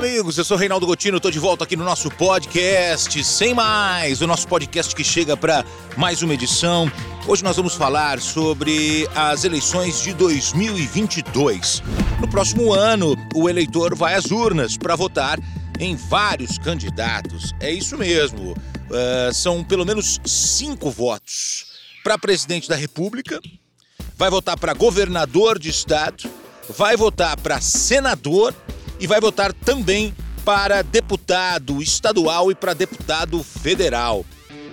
amigos, eu sou Reinaldo Gotino, estou de volta aqui no nosso podcast, sem mais, o nosso podcast que chega para mais uma edição. Hoje nós vamos falar sobre as eleições de 2022. No próximo ano, o eleitor vai às urnas para votar em vários candidatos. É isso mesmo, uh, são pelo menos cinco votos para presidente da República, vai votar para governador de estado, vai votar para senador e vai votar também para deputado estadual e para deputado federal.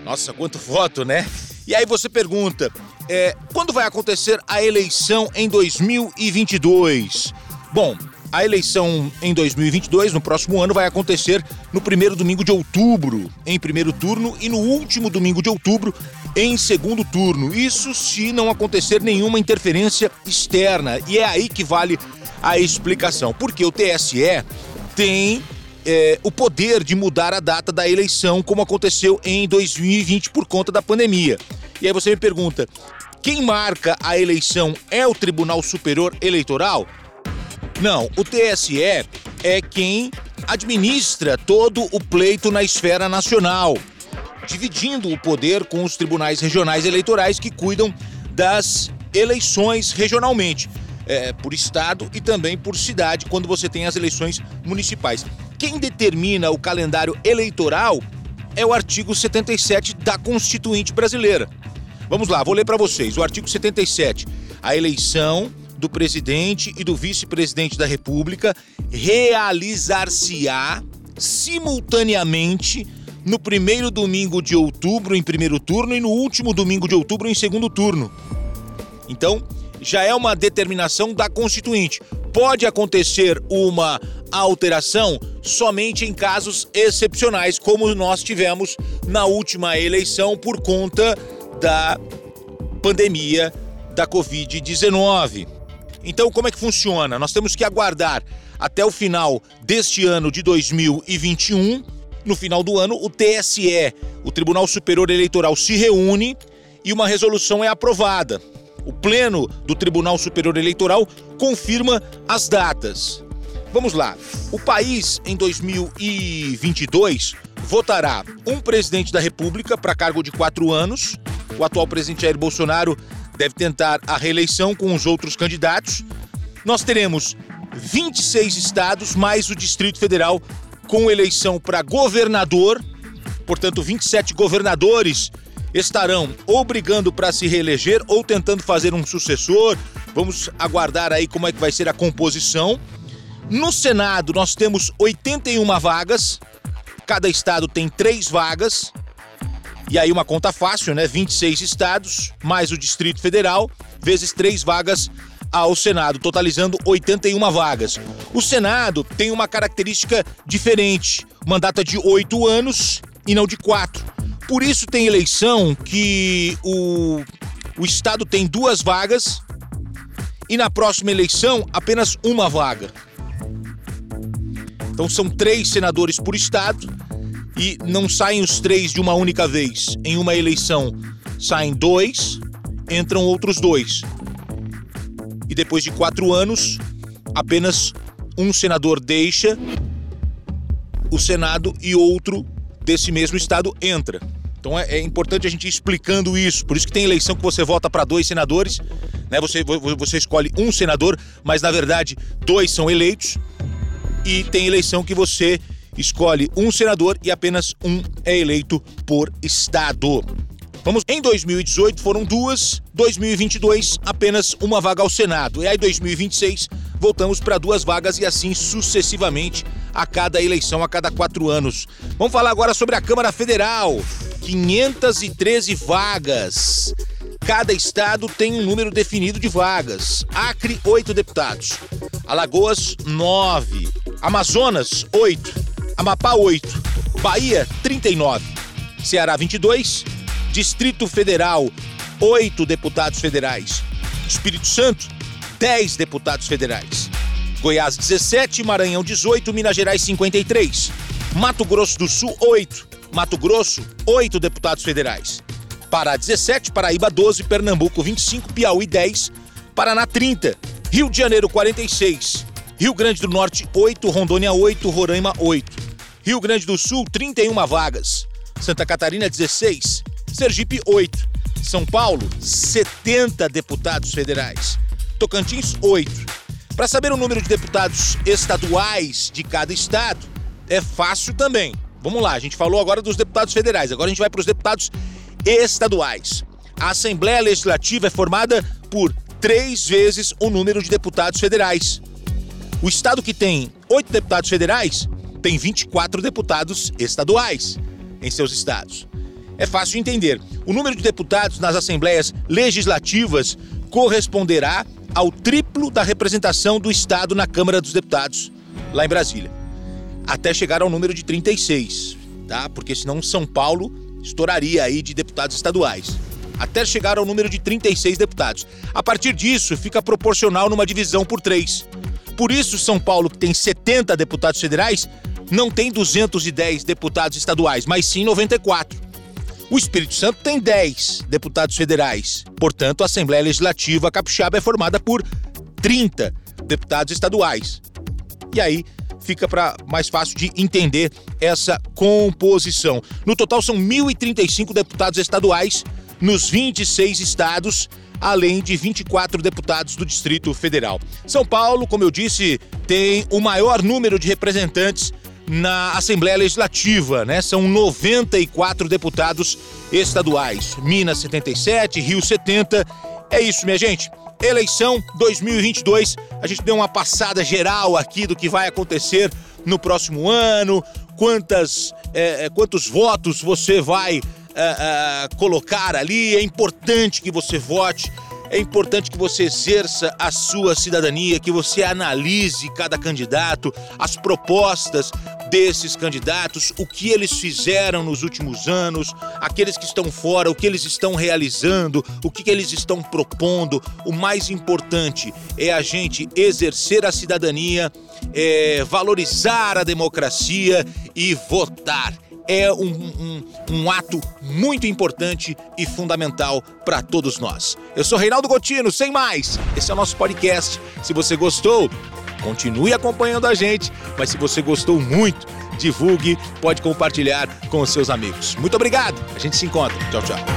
Nossa, quanto voto, né? E aí você pergunta, é, quando vai acontecer a eleição em 2022? Bom, a eleição em 2022, no próximo ano, vai acontecer no primeiro domingo de outubro, em primeiro turno, e no último domingo de outubro, em segundo turno. Isso se não acontecer nenhuma interferência externa. E é aí que vale a explicação. Porque o TSE tem é, o poder de mudar a data da eleição, como aconteceu em 2020 por conta da pandemia. E aí você me pergunta: quem marca a eleição é o Tribunal Superior Eleitoral? Não, o TSE é quem administra todo o pleito na esfera nacional, dividindo o poder com os tribunais regionais eleitorais que cuidam das eleições regionalmente é, por estado e também por cidade, quando você tem as eleições municipais. Quem determina o calendário eleitoral é o artigo 77 da Constituinte Brasileira. Vamos lá, vou ler para vocês. O artigo 77. A eleição do presidente e do vice-presidente da República realizar-se-á simultaneamente no primeiro domingo de outubro em primeiro turno e no último domingo de outubro em segundo turno. Então, já é uma determinação da Constituinte. Pode acontecer uma alteração somente em casos excepcionais, como nós tivemos na última eleição por conta da pandemia da Covid-19. Então, como é que funciona? Nós temos que aguardar até o final deste ano de 2021. No final do ano, o TSE, o Tribunal Superior Eleitoral, se reúne e uma resolução é aprovada o Pleno do Tribunal Superior Eleitoral confirma as datas. Vamos lá. O país, em 2022, votará um presidente da República para cargo de quatro anos. O atual presidente Jair Bolsonaro deve tentar a reeleição com os outros candidatos. Nós teremos 26 estados, mais o Distrito Federal, com eleição para governador, portanto, 27 governadores estarão ou brigando para se reeleger ou tentando fazer um sucessor. Vamos aguardar aí como é que vai ser a composição. No Senado, nós temos 81 vagas, cada estado tem três vagas. E aí uma conta fácil, né? 26 estados, mais o Distrito Federal, vezes três vagas ao Senado, totalizando 81 vagas. O Senado tem uma característica diferente: mandato é de oito anos e não de quatro. Por isso tem eleição que o, o Estado tem duas vagas e na próxima eleição apenas uma vaga. Então são três senadores por Estado e não saem os três de uma única vez. Em uma eleição saem dois, entram outros dois. E depois de quatro anos, apenas um senador deixa o Senado e outro desse mesmo estado entra. Então é, é, importante a gente ir explicando isso. Por isso que tem eleição que você vota para dois senadores, né? Você, você escolhe um senador, mas na verdade dois são eleitos. E tem eleição que você escolhe um senador e apenas um é eleito por estado. Vamos, em 2018 foram duas, 2022 apenas uma vaga ao Senado. E aí 2026 voltamos para duas vagas e assim sucessivamente a cada eleição, a cada quatro anos. Vamos falar agora sobre a Câmara Federal. 513 vagas. Cada estado tem um número definido de vagas. Acre, 8 deputados. Alagoas, 9. Amazonas, 8. Amapá, 8. Bahia, 39. Ceará, 22. Distrito Federal, 8 deputados federais. Espírito Santo, 10 deputados federais. Goiás 17, Maranhão 18, Minas Gerais 53. Mato Grosso do Sul 8, Mato Grosso 8 deputados federais. Pará 17, Paraíba 12, Pernambuco 25, Piauí 10, Paraná 30, Rio de Janeiro 46, Rio Grande do Norte, 8, Rondônia, 8, Roraima, 8. Rio Grande do Sul, 31 vagas. Santa Catarina, 16. Sergipe, 8. São Paulo, 70 deputados federais. Tocantins, 8. Para saber o número de deputados estaduais de cada estado, é fácil também. Vamos lá, a gente falou agora dos deputados federais, agora a gente vai para os deputados estaduais. A Assembleia Legislativa é formada por três vezes o número de deputados federais. O estado que tem oito deputados federais tem 24 deputados estaduais em seus estados. É fácil entender. O número de deputados nas assembleias legislativas corresponderá ao triplo da representação do estado na Câmara dos Deputados, lá em Brasília, até chegar ao número de 36, tá? Porque senão São Paulo estouraria aí de deputados estaduais até chegar ao número de 36 deputados. A partir disso, fica proporcional numa divisão por três. Por isso, São Paulo, que tem 70 deputados federais, não tem 210 deputados estaduais, mas sim 94. O Espírito Santo tem 10 deputados federais. Portanto, a Assembleia Legislativa Capixaba é formada por 30 deputados estaduais. E aí fica para mais fácil de entender essa composição. No total são 1.035 deputados estaduais nos 26 estados, além de 24 deputados do Distrito Federal. São Paulo, como eu disse, tem o maior número de representantes na Assembleia Legislativa, né? São 94 deputados estaduais. Minas 77, Rio 70. É isso, minha gente. Eleição 2022. A gente deu uma passada geral aqui do que vai acontecer no próximo ano, quantas, é, é quantos votos você vai uh, uh, colocar ali. É importante que você vote. É importante que você exerça a sua cidadania, que você analise cada candidato, as propostas desses candidatos, o que eles fizeram nos últimos anos, aqueles que estão fora, o que eles estão realizando, o que eles estão propondo. O mais importante é a gente exercer a cidadania, é, valorizar a democracia e votar é um, um, um ato muito importante e fundamental para todos nós. Eu sou Reinaldo Gotino, sem mais. Esse é o nosso podcast. Se você gostou, continue acompanhando a gente. Mas se você gostou muito, divulgue, pode compartilhar com seus amigos. Muito obrigado. A gente se encontra. Tchau, tchau.